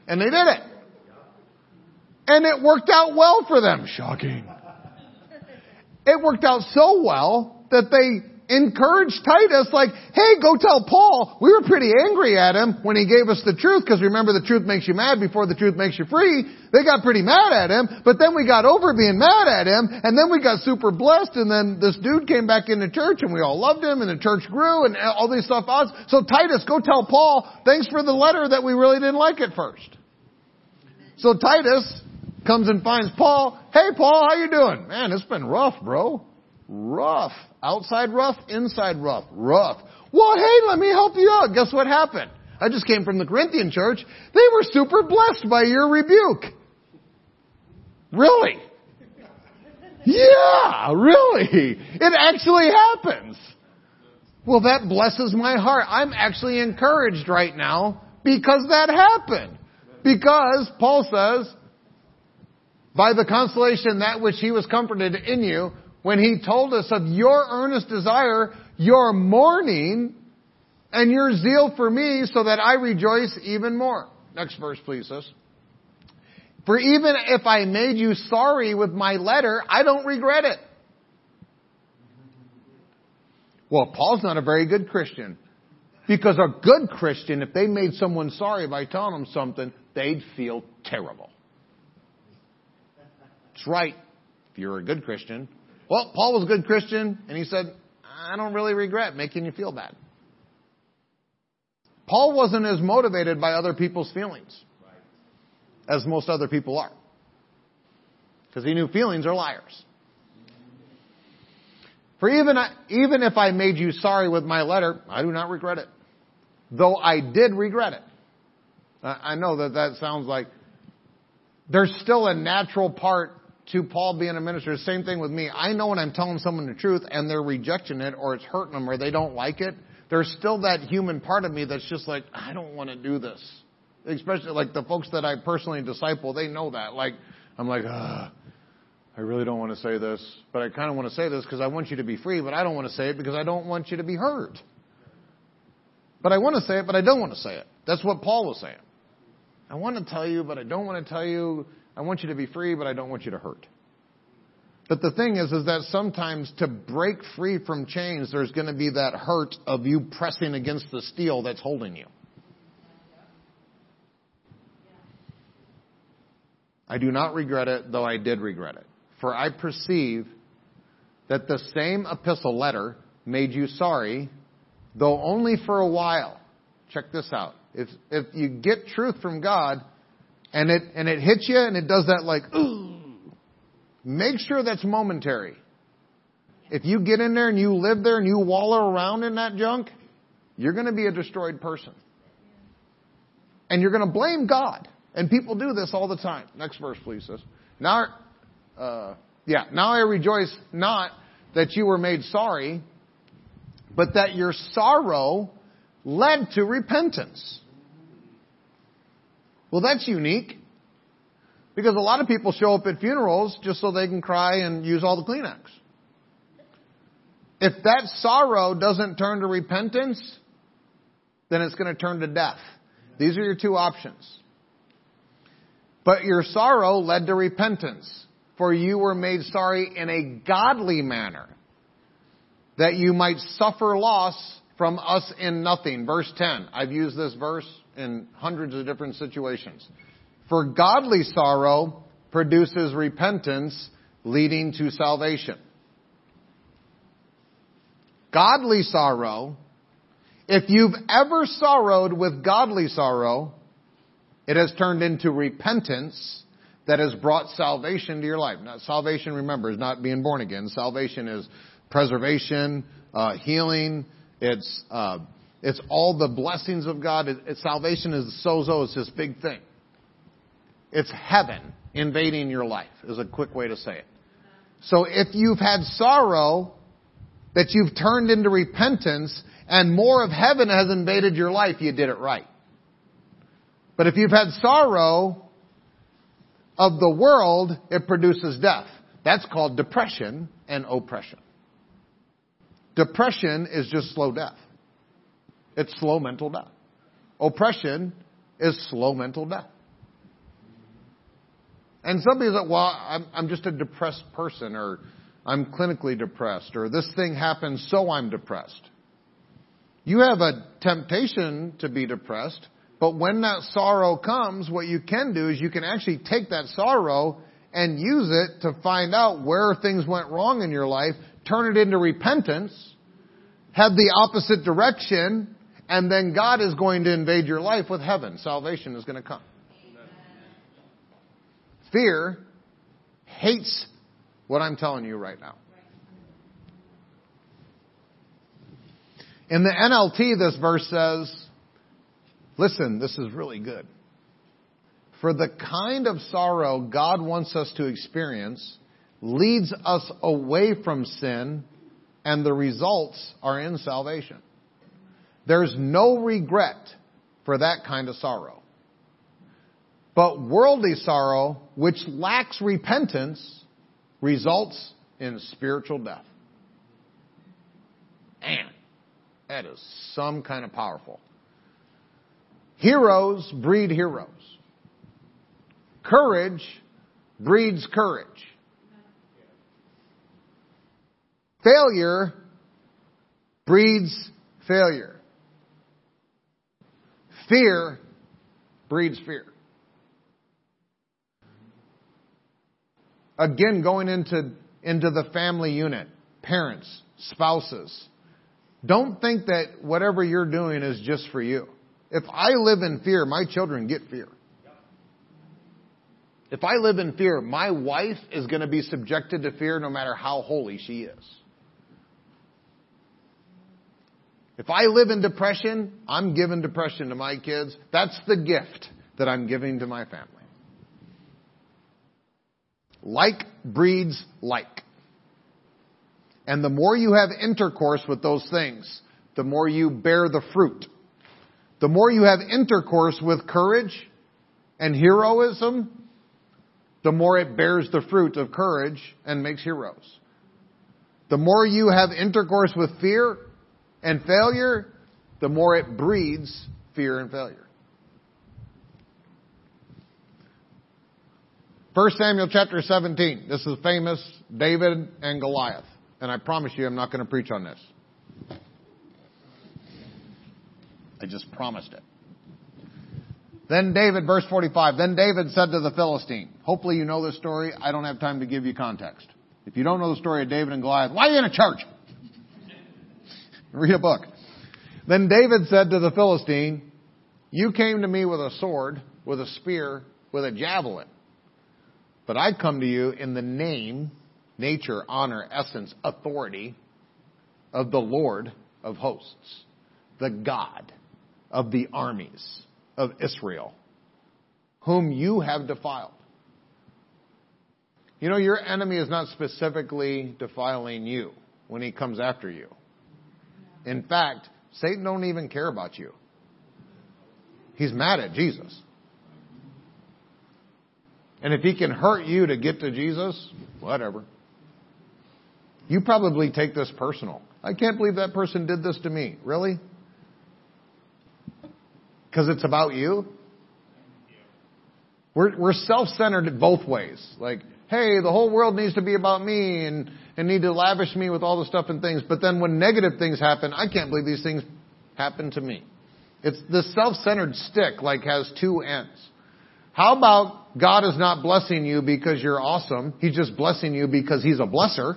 And they did it. And it worked out well for them. Shocking. It worked out so well that they encouraged Titus like, hey, go tell Paul. We were pretty angry at him when he gave us the truth because remember the truth makes you mad before the truth makes you free. They got pretty mad at him, but then we got over being mad at him and then we got super blessed and then this dude came back into church and we all loved him and the church grew and all these stuff. So Titus, go tell Paul, thanks for the letter that we really didn't like at first. So Titus comes and finds Paul. Hey Paul, how you doing? Man, it's been rough, bro. Rough. Outside rough, inside rough. Rough. Well, hey, let me help you out. Guess what happened? I just came from the Corinthian church. They were super blessed by your rebuke. Really? Yeah, really. It actually happens. Well, that blesses my heart. I'm actually encouraged right now because that happened. Because Paul says, by the consolation that which he was comforted in you, when he told us of your earnest desire, your mourning, and your zeal for me, so that I rejoice even more. Next verse, please, sis. For even if I made you sorry with my letter, I don't regret it. Well, Paul's not a very good Christian. Because a good Christian, if they made someone sorry by telling them something, they'd feel terrible. That's right. If you're a good Christian, well, Paul was a good Christian, and he said, I don't really regret making you feel bad. Paul wasn't as motivated by other people's feelings as most other people are. Because he knew feelings are liars. For even, even if I made you sorry with my letter, I do not regret it. Though I did regret it. I know that that sounds like there's still a natural part to Paul being a minister. Same thing with me. I know when I'm telling someone the truth and they're rejecting it or it's hurting them or they don't like it, there's still that human part of me that's just like, I don't want to do this. Especially like the folks that I personally disciple, they know that. Like, I'm like, ah, I really don't want to say this, but I kind of want to say this because I want you to be free, but I don't want to say it because I don't want you to be hurt. But I want to say it, but I don't want to say it. That's what Paul was saying. I want to tell you, but I don't want to tell you I want you to be free, but I don't want you to hurt. But the thing is, is that sometimes to break free from chains, there's going to be that hurt of you pressing against the steel that's holding you. I do not regret it, though I did regret it. For I perceive that the same epistle letter made you sorry, though only for a while. Check this out. If, if you get truth from God, and it, and it hits you and it does that like, ooh, make sure that's momentary. If you get in there and you live there and you wallow around in that junk, you're going to be a destroyed person. And you're going to blame God. And people do this all the time. Next verse, please, sis. Now, uh, yeah, now I rejoice not that you were made sorry, but that your sorrow led to repentance. Well, that's unique. Because a lot of people show up at funerals just so they can cry and use all the Kleenex. If that sorrow doesn't turn to repentance, then it's going to turn to death. These are your two options. But your sorrow led to repentance, for you were made sorry in a godly manner, that you might suffer loss from us in nothing. Verse 10. I've used this verse in hundreds of different situations. For godly sorrow produces repentance leading to salvation. Godly sorrow, if you've ever sorrowed with godly sorrow, it has turned into repentance that has brought salvation to your life. Now, salvation, remember, is not being born again. Salvation is preservation, uh, healing. It's uh, it's all the blessings of God. It, it, salvation is sozo. It's this big thing. It's heaven invading your life, is a quick way to say it. So if you've had sorrow that you've turned into repentance and more of heaven has invaded your life, you did it right. But if you've had sorrow of the world, it produces death. That's called depression and oppression. Depression is just slow death. It's slow mental death. Oppression is slow mental death. And some people say, well, I'm, I'm just a depressed person, or I'm clinically depressed, or this thing happened, so I'm depressed. You have a temptation to be depressed, but when that sorrow comes, what you can do is you can actually take that sorrow and use it to find out where things went wrong in your life, turn it into repentance, have the opposite direction, and then God is going to invade your life with heaven. Salvation is going to come. Fear hates what I'm telling you right now. In the NLT, this verse says, listen, this is really good. For the kind of sorrow God wants us to experience leads us away from sin, and the results are in salvation. There's no regret for that kind of sorrow. But worldly sorrow, which lacks repentance, results in spiritual death. And that is some kind of powerful. Heroes breed heroes. Courage breeds courage. Failure breeds failure. Fear breeds fear. Again, going into, into the family unit, parents, spouses. Don't think that whatever you're doing is just for you. If I live in fear, my children get fear. If I live in fear, my wife is going to be subjected to fear no matter how holy she is. If I live in depression, I'm giving depression to my kids. That's the gift that I'm giving to my family. Like breeds like. And the more you have intercourse with those things, the more you bear the fruit. The more you have intercourse with courage and heroism, the more it bears the fruit of courage and makes heroes. The more you have intercourse with fear and failure, the more it breeds fear and failure. 1 Samuel chapter 17. This is famous David and Goliath. And I promise you I'm not going to preach on this. I just promised it. Then David, verse 45, then David said to the Philistine, hopefully you know this story. I don't have time to give you context. If you don't know the story of David and Goliath, why are you in a church? Read a book. Then David said to the Philistine, you came to me with a sword, with a spear, with a javelin. But I come to you in the name, nature, honor, essence, authority of the Lord of hosts, the God of the armies of Israel, whom you have defiled. You know, your enemy is not specifically defiling you when he comes after you. In fact, Satan don't even care about you. He's mad at Jesus. And if he can hurt you to get to Jesus, whatever. You probably take this personal. I can't believe that person did this to me. Really? Because it's about you? We're, we're self-centered both ways. Like, hey, the whole world needs to be about me and, and need to lavish me with all the stuff and things. But then when negative things happen, I can't believe these things happen to me. It's the self-centered stick like has two ends. How about God is not blessing you because you're awesome. He's just blessing you because He's a blesser.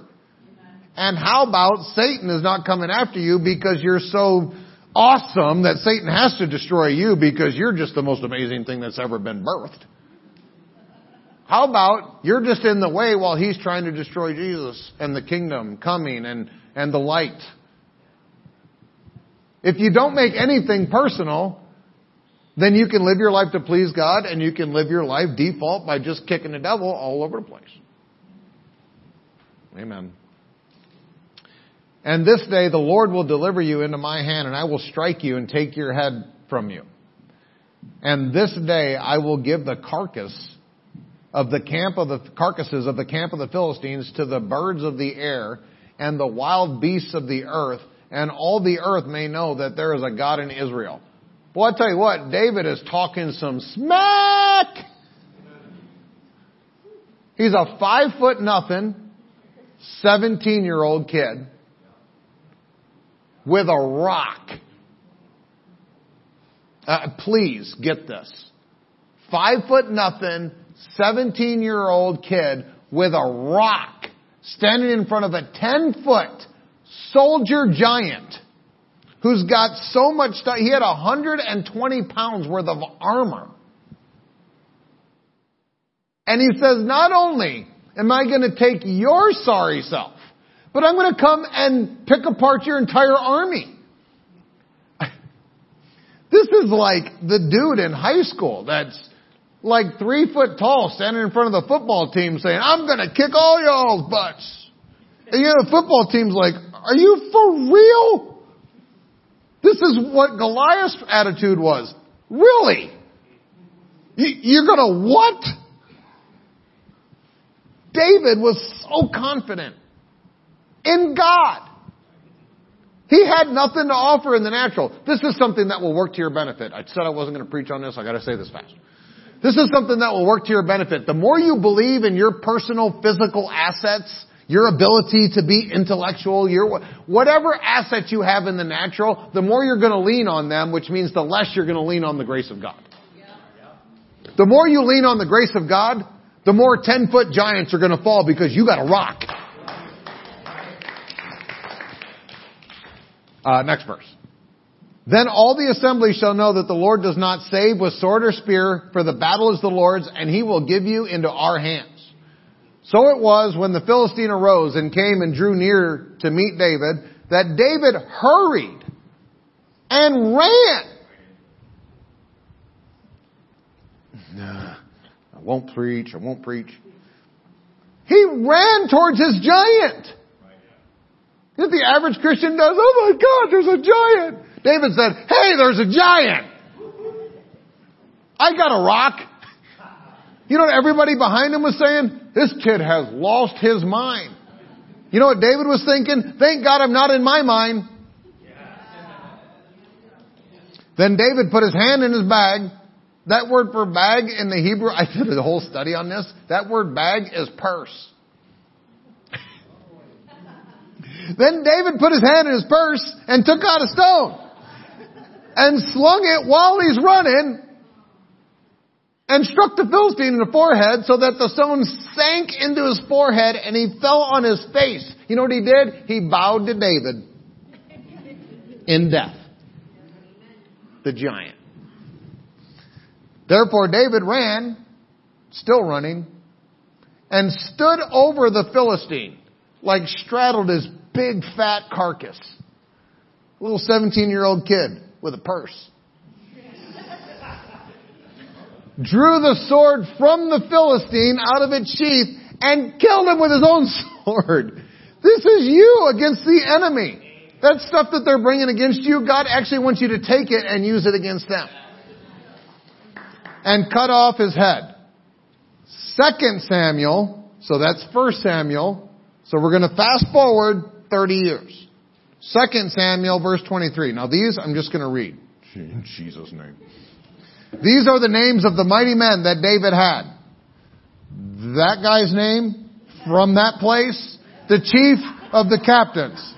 And how about Satan is not coming after you because you're so awesome that Satan has to destroy you because you're just the most amazing thing that's ever been birthed. How about you're just in the way while he's trying to destroy Jesus and the kingdom coming and, and the light? If you don't make anything personal, then you can live your life to please God and you can live your life default by just kicking the devil all over the place. Amen. And this day the Lord will deliver you into my hand and I will strike you and take your head from you. And this day I will give the carcass of the camp of the carcasses of the camp of the Philistines to the birds of the air and the wild beasts of the earth and all the earth may know that there is a God in Israel. Well, I tell you what, David is talking some smack. He's a five foot nothing, 17 year old kid with a rock. Uh, please get this. Five foot nothing, 17 year old kid with a rock standing in front of a 10 foot soldier giant who's got so much stuff. He had 120 pounds worth of armor. And he says, not only am I going to take your sorry self, but I'm going to come and pick apart your entire army. This is like the dude in high school that's like three foot tall standing in front of the football team saying, I'm going to kick all y'all's butts. And you know, the football team's like, are you for real? This is what Goliath's attitude was. Really? You're gonna what? David was so confident in God. He had nothing to offer in the natural. This is something that will work to your benefit. I said I wasn't going to preach on this. I got to say this fast. This is something that will work to your benefit. The more you believe in your personal physical assets, your ability to be intellectual, your whatever assets you have in the natural, the more you're going to lean on them, which means the less you're going to lean on the grace of God. The more you lean on the grace of God, the more 10 foot giants are going to fall because you got a rock. Uh, next verse. Then all the assembly shall know that the Lord does not save with sword or spear, for the battle is the Lord's, and he will give you into our hands. So it was when the Philistine arose and came and drew near to meet David, that David hurried and ran. Nah, I won't preach, I won't preach. He ran towards his giant. If the average Christian does, oh my God, there's a giant. David said, hey, there's a giant. I got a rock. You know what everybody behind him was saying? This kid has lost his mind. You know what David was thinking? Thank God I'm not in my mind. Then David put his hand in his bag. That word for bag in the Hebrew, I did a whole study on this. That word bag is purse. Then David put his hand in his purse and took out a stone and slung it while he's running and struck the Philistine in the forehead so that the stone sank into his forehead and he fell on his face. You know what he did? He bowed to David in death. The giant. Therefore David ran, still running, and stood over the Philistine, like straddled his big fat carcass. Little 17 year old kid with a purse. Drew the sword from the Philistine out of its sheath and killed him with his own sword. This is you against the enemy. That stuff that they're bringing against you, God actually wants you to take it and use it against them. And cut off his head. Second Samuel, so that's First Samuel. So we're going to fast forward 30 years. Second Samuel verse 23. Now these I'm just going to read. In Jesus' name. These are the names of the mighty men that David had. That guy's name from that place, the chief of the captains.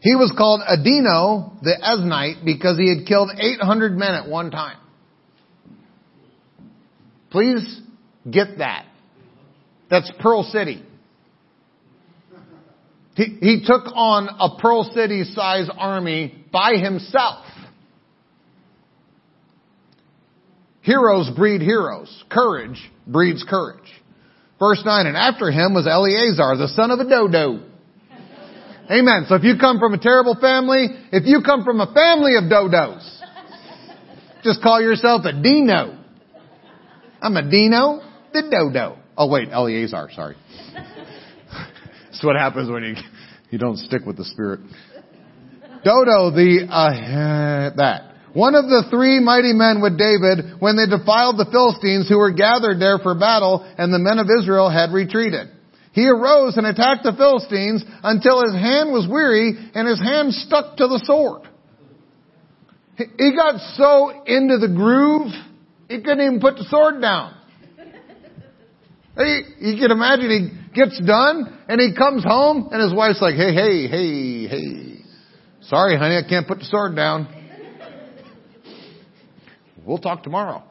He was called Adino the Eznite because he had killed 800 men at one time. Please get that. That's Pearl City. He, he took on a Pearl City size army by himself. Heroes breed heroes. Courage breeds courage. Verse 9, and after him was Eleazar, the son of a dodo. Amen. So if you come from a terrible family, if you come from a family of dodos, just call yourself a Dino. I'm a Dino, the dodo. Oh wait, Eleazar, sorry. That's what happens when you, you don't stick with the spirit. Dodo, the, uh, that. One of the three mighty men with David when they defiled the Philistines who were gathered there for battle and the men of Israel had retreated. He arose and attacked the Philistines until his hand was weary and his hand stuck to the sword. He got so into the groove, he couldn't even put the sword down. You can imagine he gets done and he comes home and his wife's like, hey, hey, hey, hey. Sorry, honey, I can't put the sword down. We'll talk tomorrow.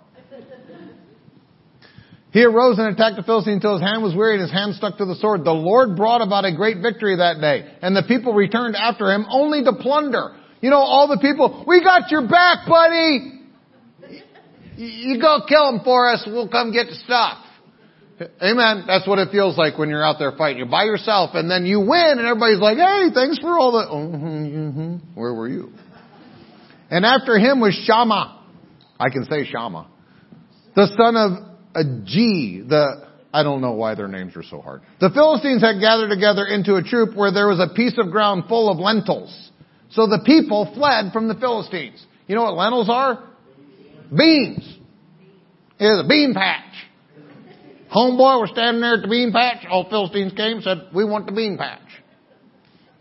He arose and attacked the Philistine until his hand was weary and his hand stuck to the sword. The Lord brought about a great victory that day, and the people returned after him only to plunder. You know, all the people, we got your back, buddy! You go kill them for us, we'll come get the stuff. Amen. That's what it feels like when you're out there fighting. You're by yourself and then you win and everybody's like, hey, thanks for all the, mm-hmm, mm-hmm. where were you? And after him was Shammah. I can say Shammah. The son of a G, the, I don't know why their names are so hard. The Philistines had gathered together into a troop where there was a piece of ground full of lentils. So the people fled from the Philistines. You know what lentils are? Beans. It is a bean patch. Homeboy was standing there at the bean patch. All Philistines came and said, we want the bean patch.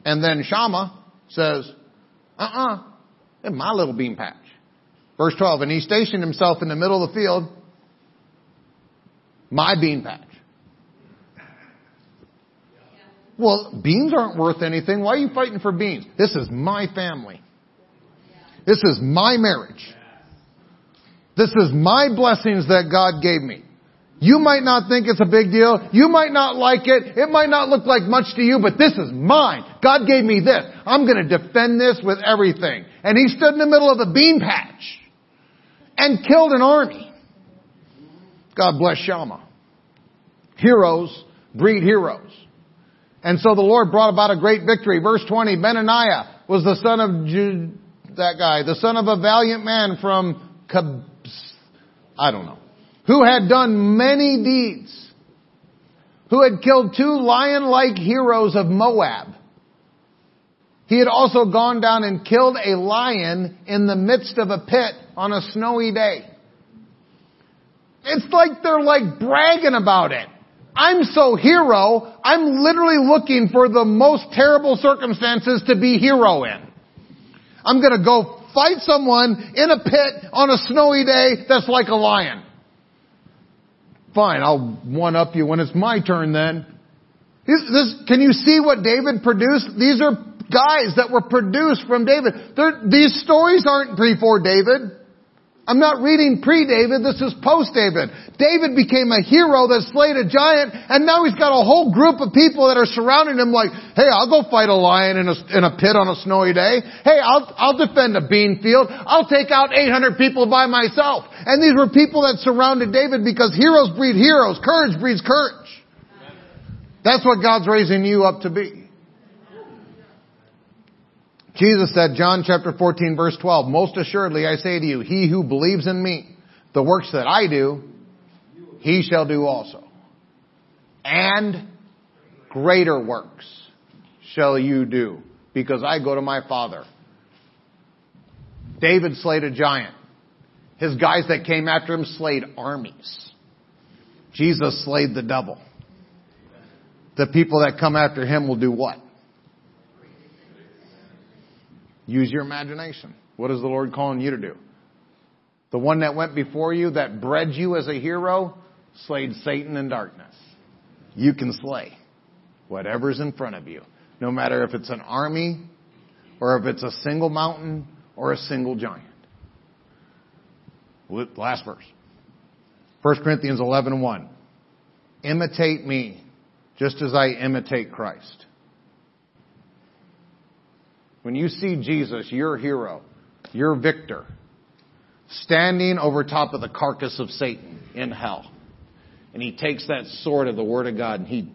And then Shammah says, uh-uh, it's my little bean patch. Verse 12, and he stationed himself in the middle of the field my bean patch. Well, beans aren't worth anything. Why are you fighting for beans? This is my family. This is my marriage. This is my blessings that God gave me. You might not think it's a big deal. You might not like it. It might not look like much to you, but this is mine. God gave me this. I'm going to defend this with everything. And he stood in the middle of a bean patch and killed an army. God bless Shammah. Heroes breed heroes. And so the Lord brought about a great victory. Verse 20, Benaniah was the son of Jude, that guy, the son of a valiant man from I don't know, who had done many deeds, who had killed two lion-like heroes of Moab. He had also gone down and killed a lion in the midst of a pit on a snowy day. It's like they're like bragging about it. I'm so hero, I'm literally looking for the most terrible circumstances to be hero in. I'm gonna go fight someone in a pit on a snowy day that's like a lion. Fine, I'll one up you when it's my turn then. This, this, can you see what David produced? These are guys that were produced from David. They're, these stories aren't before David. I'm not reading pre-David, this is post-David. David became a hero that slayed a giant, and now he's got a whole group of people that are surrounding him like, hey, I'll go fight a lion in a, in a pit on a snowy day. Hey, I'll, I'll defend a bean field. I'll take out 800 people by myself. And these were people that surrounded David because heroes breed heroes. Courage breeds courage. That's what God's raising you up to be. Jesus said, John chapter 14 verse 12, Most assuredly I say to you, he who believes in me, the works that I do, he shall do also. And greater works shall you do, because I go to my Father. David slayed a giant. His guys that came after him slayed armies. Jesus slayed the devil. The people that come after him will do what? Use your imagination. What is the Lord calling you to do? The one that went before you, that bred you as a hero, slayed Satan in darkness. You can slay whatever's in front of you, no matter if it's an army or if it's a single mountain or a single giant. Last verse. 1 Corinthians 11 1. Imitate me just as I imitate Christ. When you see Jesus, your hero, your victor, standing over top of the carcass of Satan in hell, and he takes that sword of the Word of God and he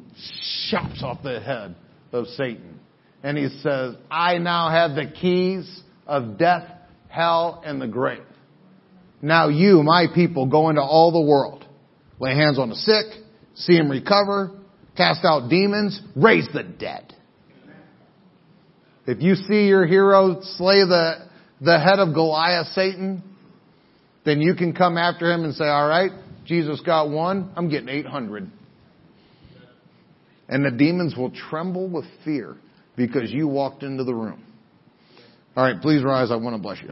chops off the head of Satan. And he says, I now have the keys of death, hell, and the grave. Now you, my people, go into all the world. Lay hands on the sick, see them recover, cast out demons, raise the dead. If you see your hero slay the, the head of Goliath, Satan, then you can come after him and say, alright, Jesus got one, I'm getting 800. And the demons will tremble with fear because you walked into the room. Alright, please rise, I want to bless you.